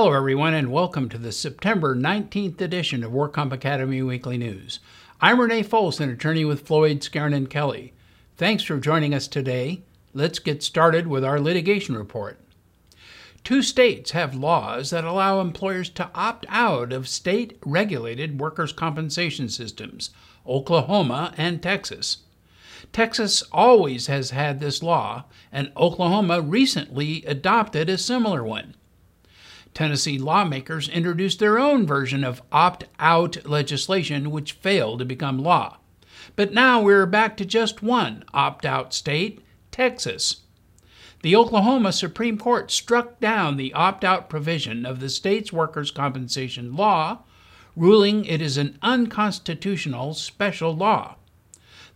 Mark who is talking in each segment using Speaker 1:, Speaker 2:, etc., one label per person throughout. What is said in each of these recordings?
Speaker 1: Hello, everyone, and welcome to the September 19th edition of WorkComp Academy Weekly News. I'm Renee Folsom, attorney with Floyd, Skeren, and Kelly. Thanks for joining us today. Let's get started with our litigation report. Two states have laws that allow employers to opt out of state regulated workers' compensation systems Oklahoma and Texas. Texas always has had this law, and Oklahoma recently adopted a similar one. Tennessee lawmakers introduced their own version of opt out legislation, which failed to become law. But now we're back to just one opt out state, Texas. The Oklahoma Supreme Court struck down the opt out provision of the state's workers' compensation law, ruling it is an unconstitutional special law.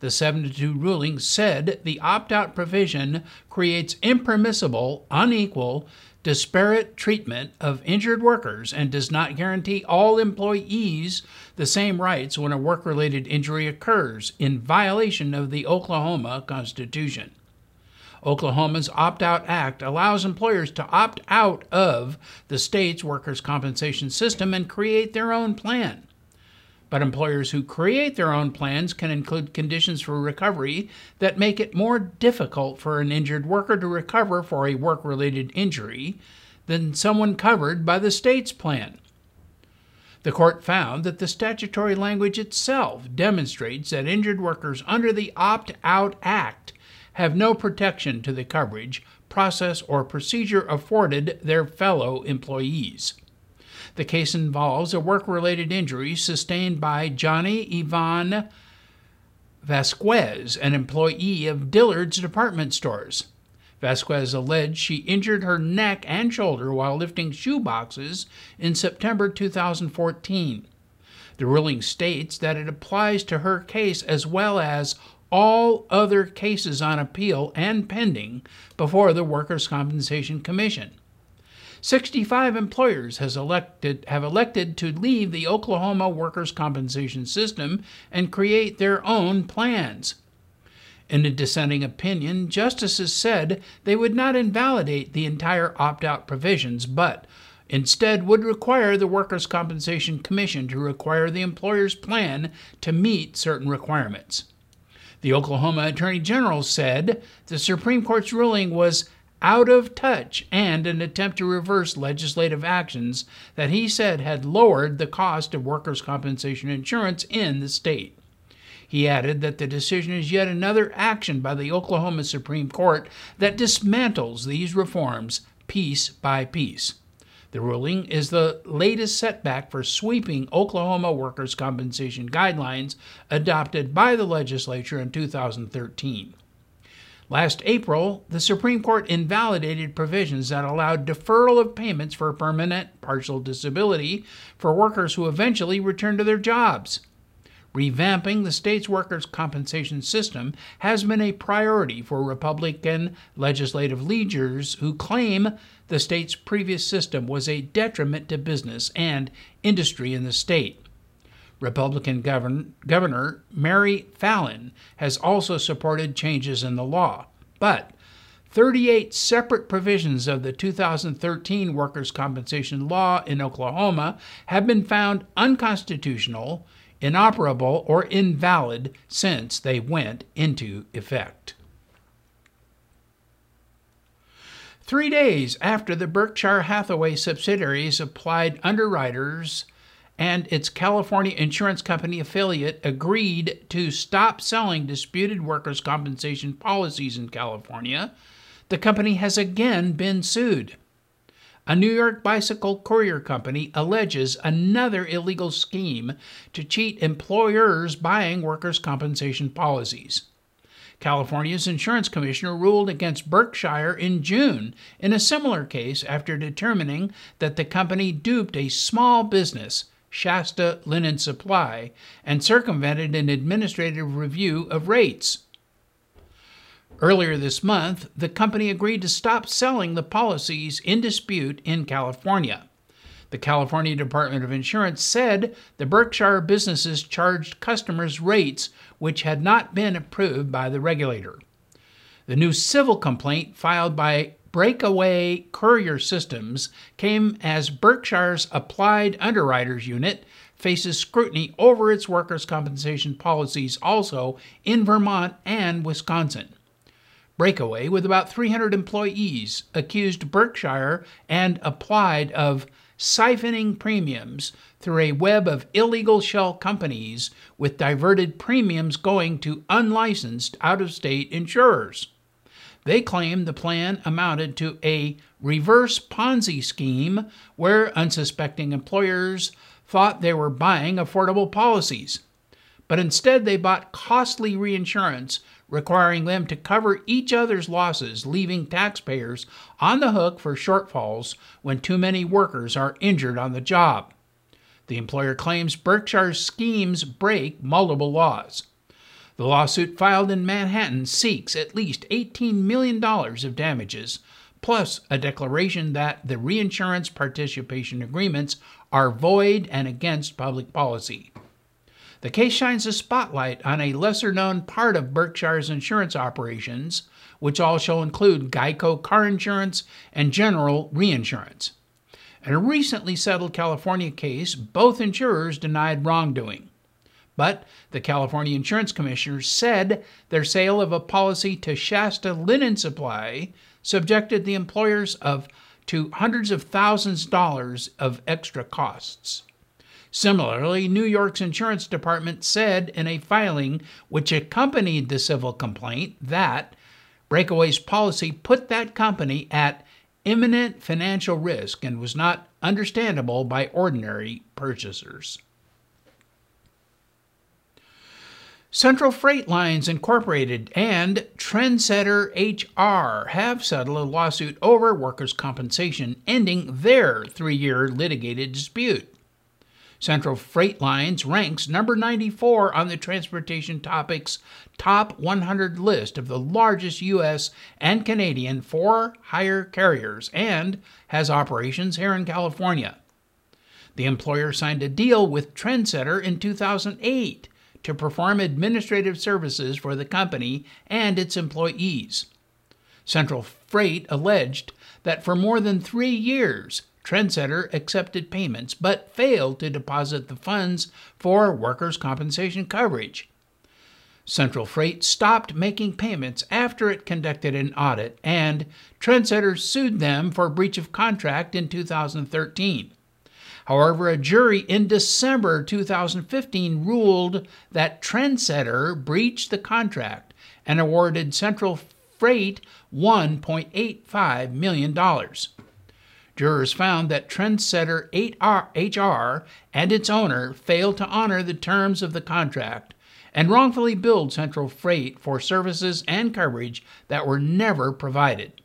Speaker 1: The 7 2 ruling said the opt out provision creates impermissible, unequal, disparate treatment of injured workers and does not guarantee all employees the same rights when a work related injury occurs in violation of the Oklahoma Constitution. Oklahoma's Opt Out Act allows employers to opt out of the state's workers' compensation system and create their own plan. But employers who create their own plans can include conditions for recovery that make it more difficult for an injured worker to recover for a work related injury than someone covered by the state's plan. The court found that the statutory language itself demonstrates that injured workers under the Opt Out Act have no protection to the coverage, process, or procedure afforded their fellow employees. The case involves a work related injury sustained by Johnny Ivan Vasquez, an employee of Dillard's department stores. Vasquez alleged she injured her neck and shoulder while lifting shoe boxes in September 2014. The ruling states that it applies to her case as well as all other cases on appeal and pending before the Workers' Compensation Commission. 65 employers has elected, have elected to leave the Oklahoma workers' compensation system and create their own plans. In a dissenting opinion, justices said they would not invalidate the entire opt out provisions, but instead would require the Workers' Compensation Commission to require the employer's plan to meet certain requirements. The Oklahoma Attorney General said the Supreme Court's ruling was out of touch and an attempt to reverse legislative actions that he said had lowered the cost of workers' compensation insurance in the state. He added that the decision is yet another action by the Oklahoma Supreme Court that dismantles these reforms piece by piece. The ruling is the latest setback for sweeping Oklahoma workers' compensation guidelines adopted by the legislature in 2013. Last April, the Supreme Court invalidated provisions that allowed deferral of payments for permanent partial disability for workers who eventually return to their jobs. Revamping the state's workers' compensation system has been a priority for Republican legislative leaders who claim the state's previous system was a detriment to business and industry in the state. Republican govern, Governor Mary Fallin has also supported changes in the law. But 38 separate provisions of the 2013 workers' compensation law in Oklahoma have been found unconstitutional, inoperable, or invalid since they went into effect. Three days after the Berkshire Hathaway subsidiaries applied underwriters and its California insurance company affiliate agreed to stop selling disputed workers' compensation policies in California, the company has again been sued. A New York bicycle courier company alleges another illegal scheme to cheat employers buying workers' compensation policies. California's insurance commissioner ruled against Berkshire in June in a similar case after determining that the company duped a small business Shasta Linen Supply, and circumvented an administrative review of rates. Earlier this month, the company agreed to stop selling the policies in dispute in California. The California Department of Insurance said the Berkshire businesses charged customers rates which had not been approved by the regulator. The new civil complaint filed by breakaway courier systems came as Berkshire's Applied Underwriters Unit faces scrutiny over its workers' compensation policies also in Vermont and Wisconsin. Breakaway, with about 300 employees, accused Berkshire and Applied of siphoning premiums through a web of illegal shell companies with diverted premiums going to unlicensed out of state insurers. They claim the plan amounted to a reverse Ponzi scheme where unsuspecting employers thought they were buying affordable policies. But instead, they bought costly reinsurance, requiring them to cover each other's losses, leaving taxpayers on the hook for shortfalls when too many workers are injured on the job. The employer claims Berkshire's schemes break multiple laws. The lawsuit filed in Manhattan seeks at least $18 million of damages, plus a declaration that the reinsurance participation agreements are void and against public policy. The case shines a spotlight on a lesser known part of Berkshire's insurance operations, which also include Geico car insurance and general reinsurance. In a recently settled California case, both insurers denied wrongdoing. But the California Insurance Commissioner said their sale of a policy to Shasta Linen Supply subjected the employers of to hundreds of thousands of dollars of extra costs. Similarly, New York's insurance department said in a filing which accompanied the civil complaint that Breakaway's policy put that company at imminent financial risk and was not understandable by ordinary purchasers. Central Freight Lines Incorporated and Trendsetter HR have settled a lawsuit over workers' compensation, ending their three year litigated dispute. Central Freight Lines ranks number 94 on the Transportation Topics Top 100 list of the largest U.S. and Canadian for hire carriers and has operations here in California. The employer signed a deal with Trendsetter in 2008 to perform administrative services for the company and its employees. Central Freight alleged that for more than three years, Trendsetter accepted payments but failed to deposit the funds for workers' compensation coverage. Central Freight stopped making payments after it conducted an audit, and Trendsetter sued them for breach of contract in 2013. However, a jury in December 2015 ruled that Trendsetter breached the contract and awarded Central Freight $1.85 million. Jurors found that Trendsetter HR and its owner failed to honor the terms of the contract and wrongfully billed Central Freight for services and coverage that were never provided.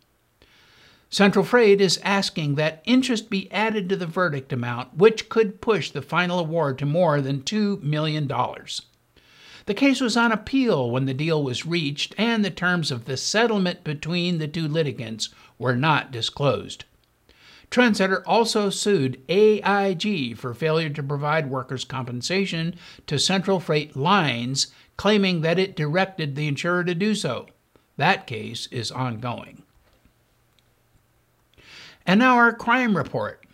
Speaker 1: Central Freight is asking that interest be added to the verdict amount, which could push the final award to more than $2 million. The case was on appeal when the deal was reached, and the terms of the settlement between the two litigants were not disclosed. Trendsetter also sued AIG for failure to provide workers' compensation to Central Freight Lines, claiming that it directed the insurer to do so. That case is ongoing. And now our crime report.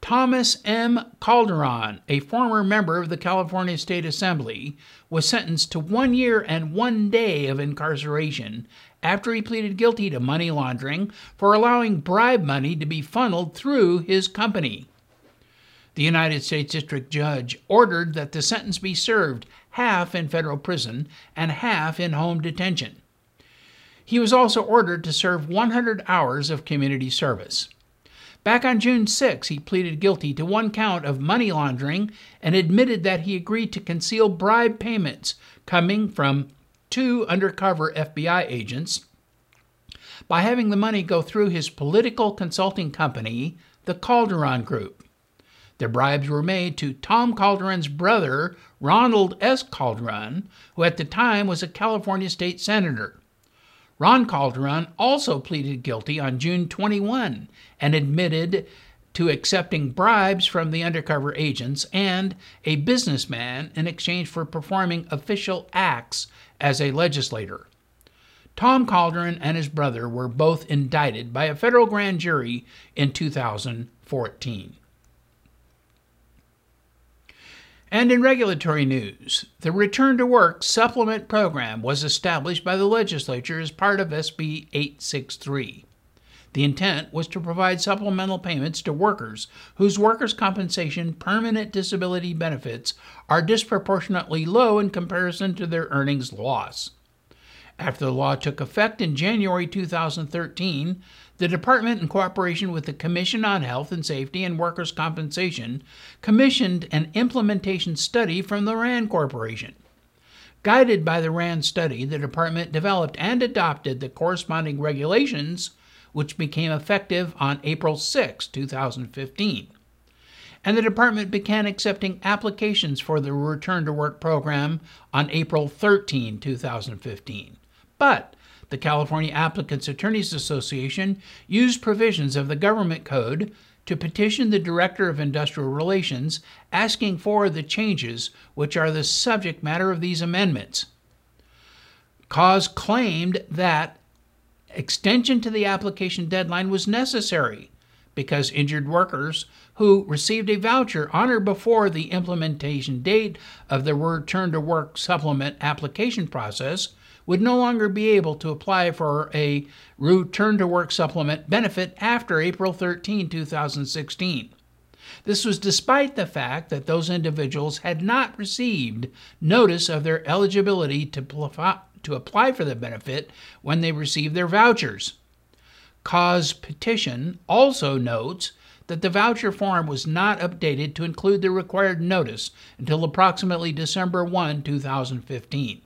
Speaker 1: Thomas M. Calderon, a former member of the California State Assembly, was sentenced to one year and one day of incarceration after he pleaded guilty to money laundering for allowing bribe money to be funneled through his company. The United States District Judge ordered that the sentence be served half in federal prison and half in home detention. He was also ordered to serve 100 hours of community service. Back on June 6, he pleaded guilty to one count of money laundering and admitted that he agreed to conceal bribe payments coming from two undercover FBI agents by having the money go through his political consulting company, the Calderon Group. The bribes were made to Tom Calderon's brother, Ronald S. Calderon, who at the time was a California state senator. Ron Calderon also pleaded guilty on June 21 and admitted to accepting bribes from the undercover agents and a businessman in exchange for performing official acts as a legislator. Tom Calderon and his brother were both indicted by a federal grand jury in 2014. And in regulatory news, the Return to Work Supplement Program was established by the legislature as part of SB 863. The intent was to provide supplemental payments to workers whose workers' compensation permanent disability benefits are disproportionately low in comparison to their earnings loss. After the law took effect in January 2013, the Department, in cooperation with the Commission on Health and Safety and Workers' Compensation, commissioned an implementation study from the RAND Corporation. Guided by the RAND study, the Department developed and adopted the corresponding regulations which became effective on April 6, 2015. And the department began accepting applications for the Return to Work program on April 13, 2015. But the California Applicants Attorneys Association used provisions of the Government Code to petition the Director of Industrial Relations asking for the changes which are the subject matter of these amendments. Cause claimed that extension to the application deadline was necessary because injured workers who received a voucher on or before the implementation date of the return to work supplement application process would no longer be able to apply for a return to work supplement benefit after April 13, 2016. This was despite the fact that those individuals had not received notice of their eligibility to to apply for the benefit when they received their vouchers. Cause petition also notes that the voucher form was not updated to include the required notice until approximately December 1, 2015.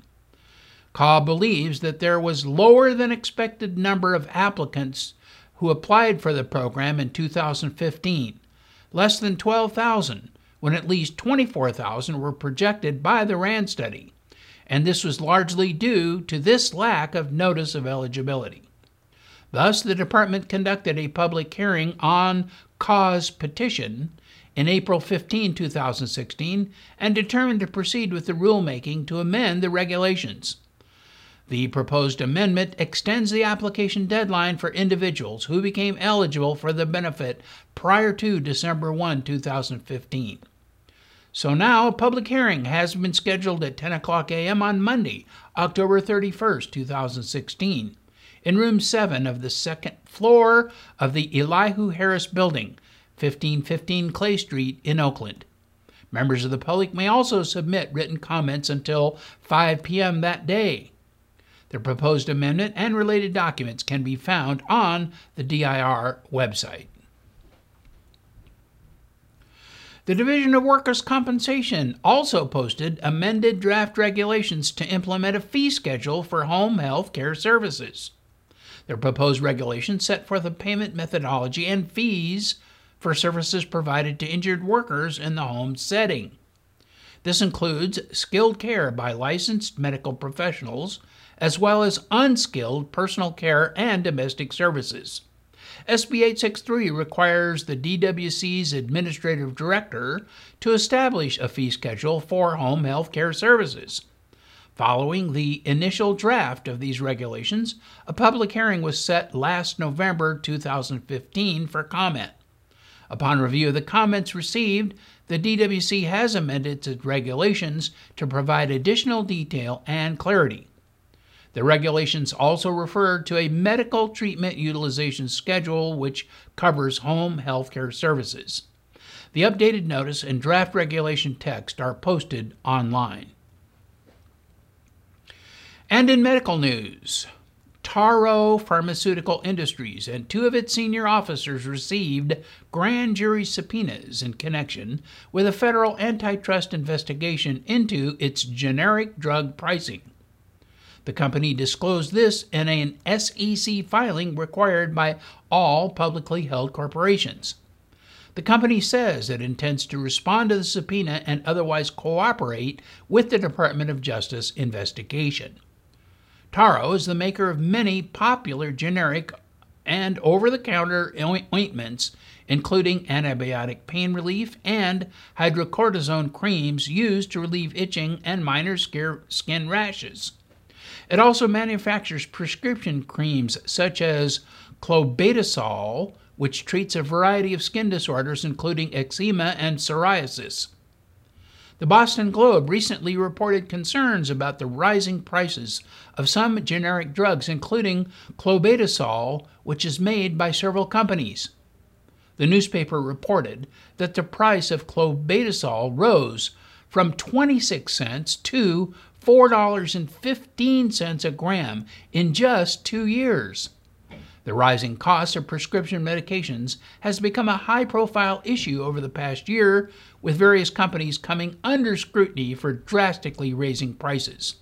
Speaker 1: CAW believes that there was lower than expected number of applicants who applied for the program in 2015, less than 12,000, when at least 24,000 were projected by the RAND study and this was largely due to this lack of notice of eligibility. Thus, the department conducted a public hearing on cause petition in April 15, 2016, and determined to proceed with the rulemaking to amend the regulations. The proposed amendment extends the application deadline for individuals who became eligible for the benefit prior to December 1, 2015. So now a public hearing has been scheduled at 10 o'clock a.m. on Monday, October 31st, 2016, in room 7 of the second floor of the Elihu Harris Building, 1515 Clay Street in Oakland. Members of the public may also submit written comments until 5 p.m. that day. The proposed amendment and related documents can be found on the DIR website. The Division of Workers' Compensation also posted amended draft regulations to implement a fee schedule for home health care services. Their proposed regulations set forth a payment methodology and fees for services provided to injured workers in the home setting. This includes skilled care by licensed medical professionals, as well as unskilled personal care and domestic services. SB 863 requires the DWC's administrative director to establish a fee schedule for home health care services. Following the initial draft of these regulations, a public hearing was set last November 2015 for comment. Upon review of the comments received, the DWC has amended its regulations to provide additional detail and clarity. The regulations also refer to a medical treatment utilization schedule which covers home health care services. The updated notice and draft regulation text are posted online. And in medical news, Taro Pharmaceutical Industries and two of its senior officers received grand jury subpoenas in connection with a federal antitrust investigation into its generic drug pricing. The company disclosed this in an SEC filing required by all publicly held corporations. The company says it intends to respond to the subpoena and otherwise cooperate with the Department of Justice investigation. Taro is the maker of many popular generic and over the counter ointments, including antibiotic pain relief and hydrocortisone creams used to relieve itching and minor skin rashes. It also manufactures prescription creams such as clobetasol, which treats a variety of skin disorders, including eczema and psoriasis. The Boston Globe recently reported concerns about the rising prices of some generic drugs, including clobetasol, which is made by several companies. The newspaper reported that the price of clobetasol rose from 26 cents to $4.15 a gram in just two years. The rising cost of prescription medications has become a high profile issue over the past year, with various companies coming under scrutiny for drastically raising prices.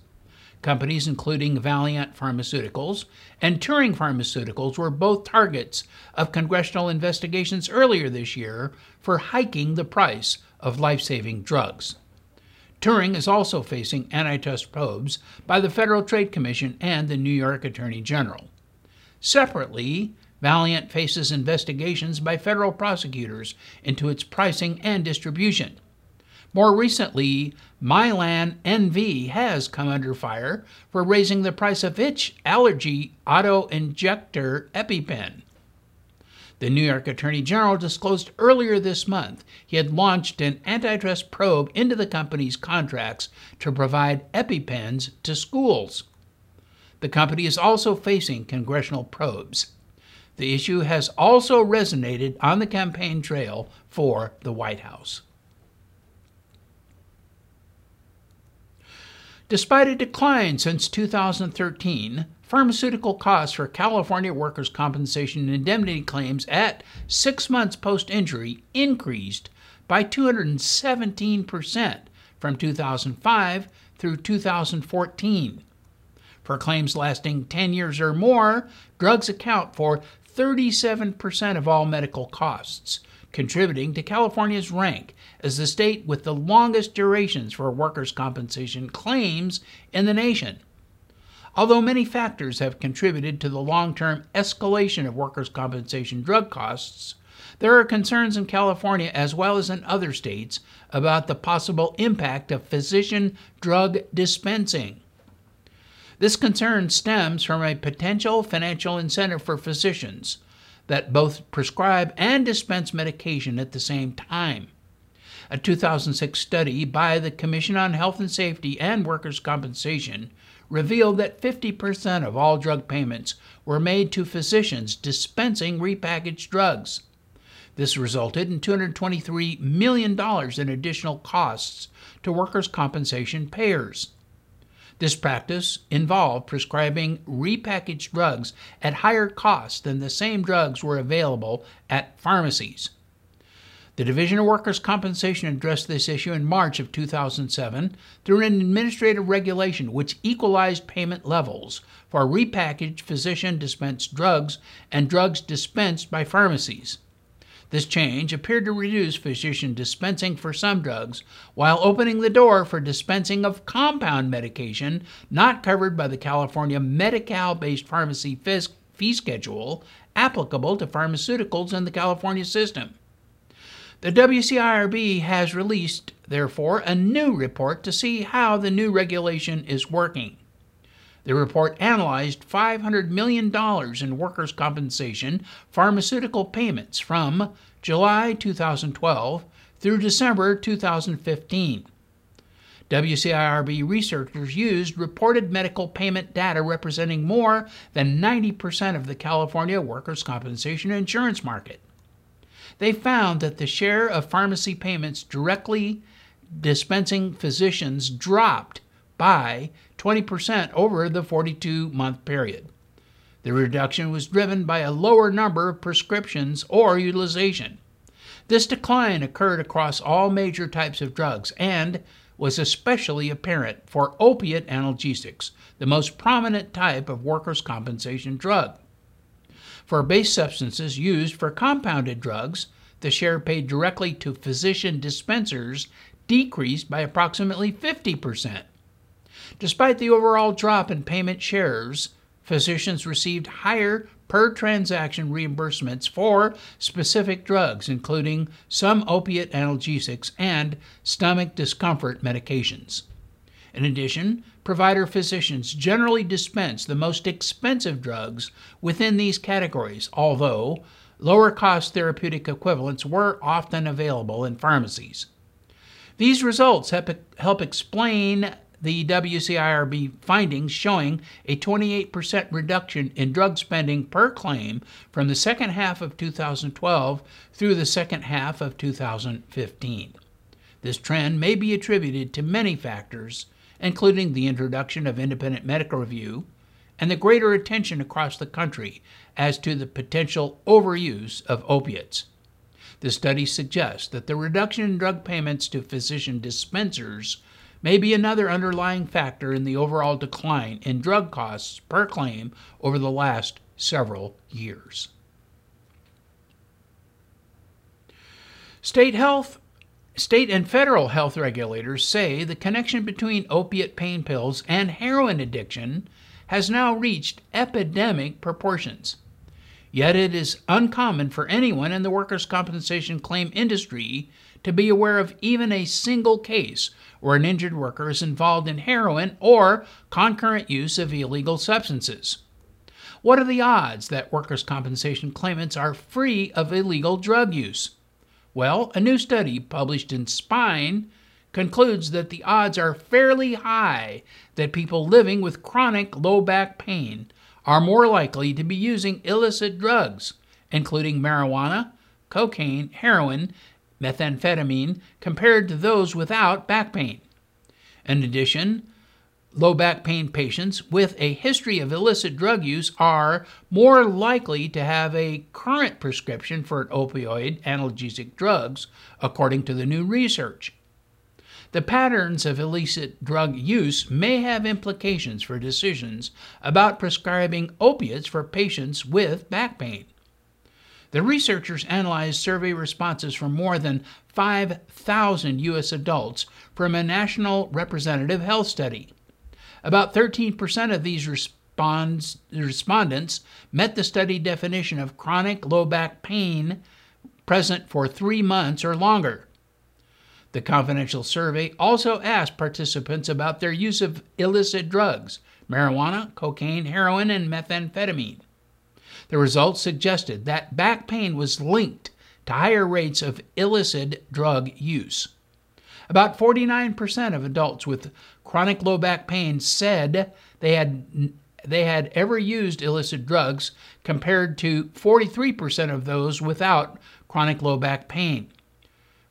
Speaker 1: Companies including Valeant Pharmaceuticals and Turing Pharmaceuticals were both targets of congressional investigations earlier this year for hiking the price of life saving drugs. Turing is also facing antitrust probes by the Federal Trade Commission and the New York Attorney General. Separately, Valeant faces investigations by federal prosecutors into its pricing and distribution. More recently, Mylan NV has come under fire for raising the price of its allergy auto injector EpiPen. The New York Attorney General disclosed earlier this month he had launched an antitrust probe into the company's contracts to provide EpiPens to schools. The company is also facing congressional probes. The issue has also resonated on the campaign trail for the White House. Despite a decline since 2013, pharmaceutical costs for California workers' compensation and indemnity claims at six months post injury increased by 217% from 2005 through 2014. For claims lasting 10 years or more, drugs account for 37% of all medical costs, contributing to California's rank as the state with the longest durations for workers' compensation claims in the nation. Although many factors have contributed to the long term escalation of workers' compensation drug costs, there are concerns in California as well as in other states about the possible impact of physician drug dispensing. This concern stems from a potential financial incentive for physicians that both prescribe and dispense medication at the same time. A 2006 study by the Commission on Health and Safety and Workers' Compensation revealed that 50% of all drug payments were made to physicians dispensing repackaged drugs. This resulted in $223 million in additional costs to workers' compensation payers. This practice involved prescribing repackaged drugs at higher cost than the same drugs were available at pharmacies. The Division of Workers' Compensation addressed this issue in March of 2007 through an administrative regulation which equalized payment levels for repackaged physician dispensed drugs and drugs dispensed by pharmacies. This change appeared to reduce physician dispensing for some drugs while opening the door for dispensing of compound medication not covered by the California Medi Cal based pharmacy fee schedule applicable to pharmaceuticals in the California system. The WCIRB has released, therefore, a new report to see how the new regulation is working. The report analyzed $500 million in workers' compensation pharmaceutical payments from July 2012 through December 2015. WCIRB researchers used reported medical payment data representing more than 90% of the California workers' compensation insurance market they found that the share of pharmacy payments directly dispensing physicians dropped by 20% over the 42 month period. The reduction was driven by a lower number of prescriptions or utilization. This decline occurred across all major types of drugs and was especially apparent for opiate analgesics, the most prominent type of workers' compensation drug. For base substances used for compounded drugs, the share paid directly to physician dispensers decreased by approximately 50%. Despite the overall drop in payment shares, physicians received higher per transaction reimbursements for specific drugs, including some opiate analgesics and stomach discomfort medications. In addition, provider physicians generally dispense the most expensive drugs within these categories, although lower cost therapeutic equivalents were often available in pharmacies. These results help explain the WCIRB findings showing a 28% reduction in drug spending per claim from the second half of 2012 through the second half of 2015. This trend may be attributed to many factors, including the introduction of independent medical review and the greater attention across the country as to the potential overuse of opiates. The study suggests that the reduction in drug payments to physician dispensers may be another underlying factor in the overall decline in drug costs per claim over the last several years. State health State and federal health regulators say the connection between opiate pain pills and heroin addiction has now reached epidemic proportions. Yet it is uncommon for anyone in the workers' compensation claim industry to be aware of even a single case where an injured worker is involved in heroin or concurrent use of illegal substances. What are the odds that workers' compensation claimants are free of illegal drug use? Well, a new study published in Spine concludes that the odds are fairly high that people living with chronic low back pain are more likely to be using illicit drugs, including marijuana, cocaine, heroin, methamphetamine compared to those without back pain. In addition, low back pain patients with a history of illicit drug use are more likely to have a current prescription for opioid analgesic drugs, according to the new research. The patterns of illicit drug use may have implications for decisions about prescribing opiates for patients with back pain. The researchers analyzed survey responses from more than 5,000 U.S. adults from a national representative health study. About 13% of these respondents met the study definition of chronic low back pain present for three months or longer. The confidential survey also asked participants about their use of illicit drugs marijuana, cocaine, heroin, and methamphetamine. The results suggested that back pain was linked to higher rates of illicit drug use. About 49% of adults with chronic low back pain said they had they had ever used illicit drugs compared to 43% of those without chronic low back pain.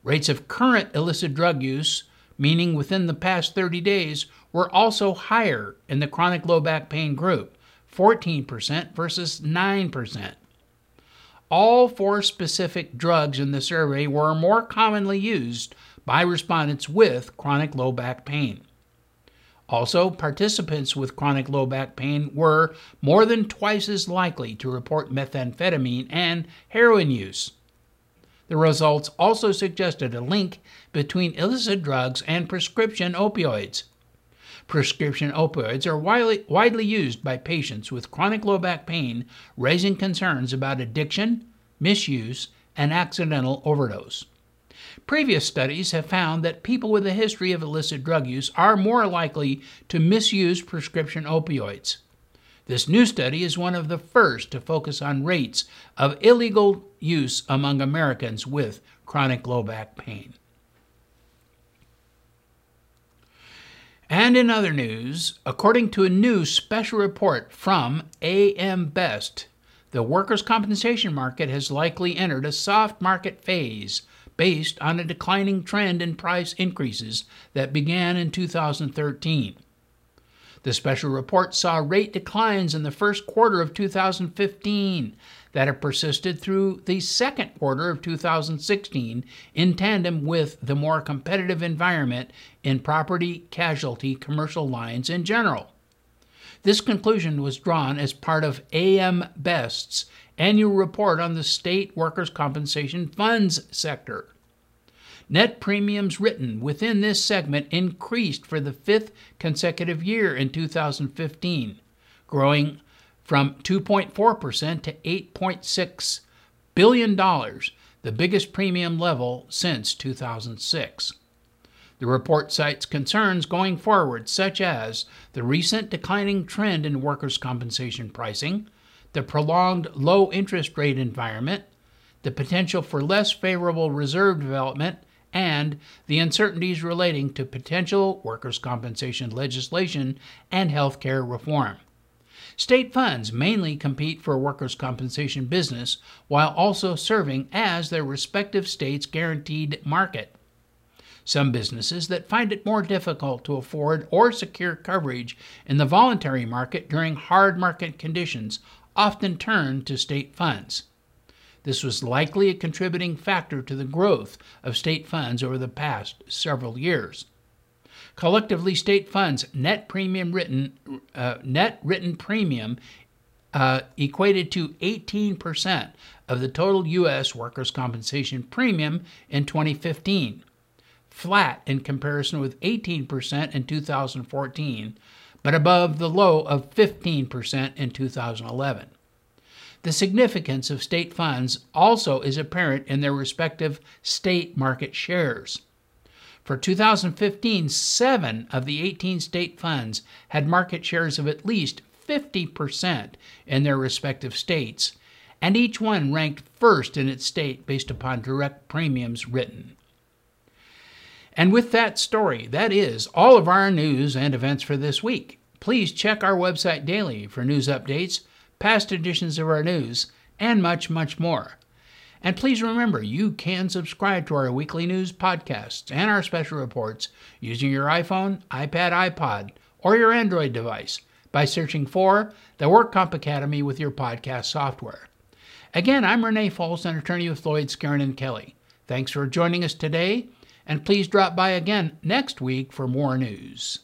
Speaker 1: Rates of current illicit drug use, meaning within the past 30 days, were also higher in the chronic low back pain group. 14% versus 9%. All four specific drugs in the survey were more commonly used by respondents with chronic low back pain. Also, participants with chronic low back pain were more than twice as likely to report methamphetamine and heroin use. The results also suggested a link between illicit drugs and prescription opioids. Prescription opioids are widely, widely used by patients with chronic low back pain, raising concerns about addiction, misuse, and accidental overdose. Previous studies have found that people with a history of illicit drug use are more likely to misuse prescription opioids. This new study is one of the first to focus on rates of illegal use among Americans with chronic low back pain. And in other news, according to a new special report from AM Best, the workers' compensation market has likely entered a soft market phase based on a declining trend in price increases that began in 2013. The special report saw rate declines in the first quarter of 2015 that have persisted through the second quarter of 2016 in tandem with the more competitive environment in property, casualty, commercial lines in general. This conclusion was drawn as part of AM Best's annual report on the state workers' compensation funds sector. Net premiums written within this segment increased for the fifth consecutive year in 2015, growing from 2.4% to 8.6 billion dollars, the biggest premium level since 2006. The report cites concerns going forward, such as the recent declining trend in workers' compensation pricing, the prolonged low interest rate environment, the potential for less favorable reserve development, and the uncertainties relating to potential workers' compensation legislation and health care reform. State funds mainly compete for workers' compensation business while also serving as their respective states' guaranteed market. Some businesses that find it more difficult to afford or secure coverage in the voluntary market during hard market conditions often turned to state funds. This was likely a contributing factor to the growth of state funds over the past several years. Collectively, state funds net premium written uh, net written premium uh, equated to 18% of the total U.S. workers' compensation premium in 2015, flat in comparison with 18% in 2014, but above the low of 15% in 2011. The significance of state funds also is apparent in their respective state market shares. For 2015, seven of the 18 state funds had market shares of at least 50% in their respective states, and each one ranked first in its state based upon direct premiums written. And with that story, that is all of our news and events for this week. Please check our website daily for news updates, past editions of our news, and much, much more. And please remember, you can subscribe to our weekly news podcasts and our special reports using your iPhone, iPad, iPod, or your Android device by searching for the WorkComp Academy with your podcast software. Again, I'm Renee Folsom, attorney with Floyd, Skeren, and Kelly. Thanks for joining us today, and please drop by again next week for more news.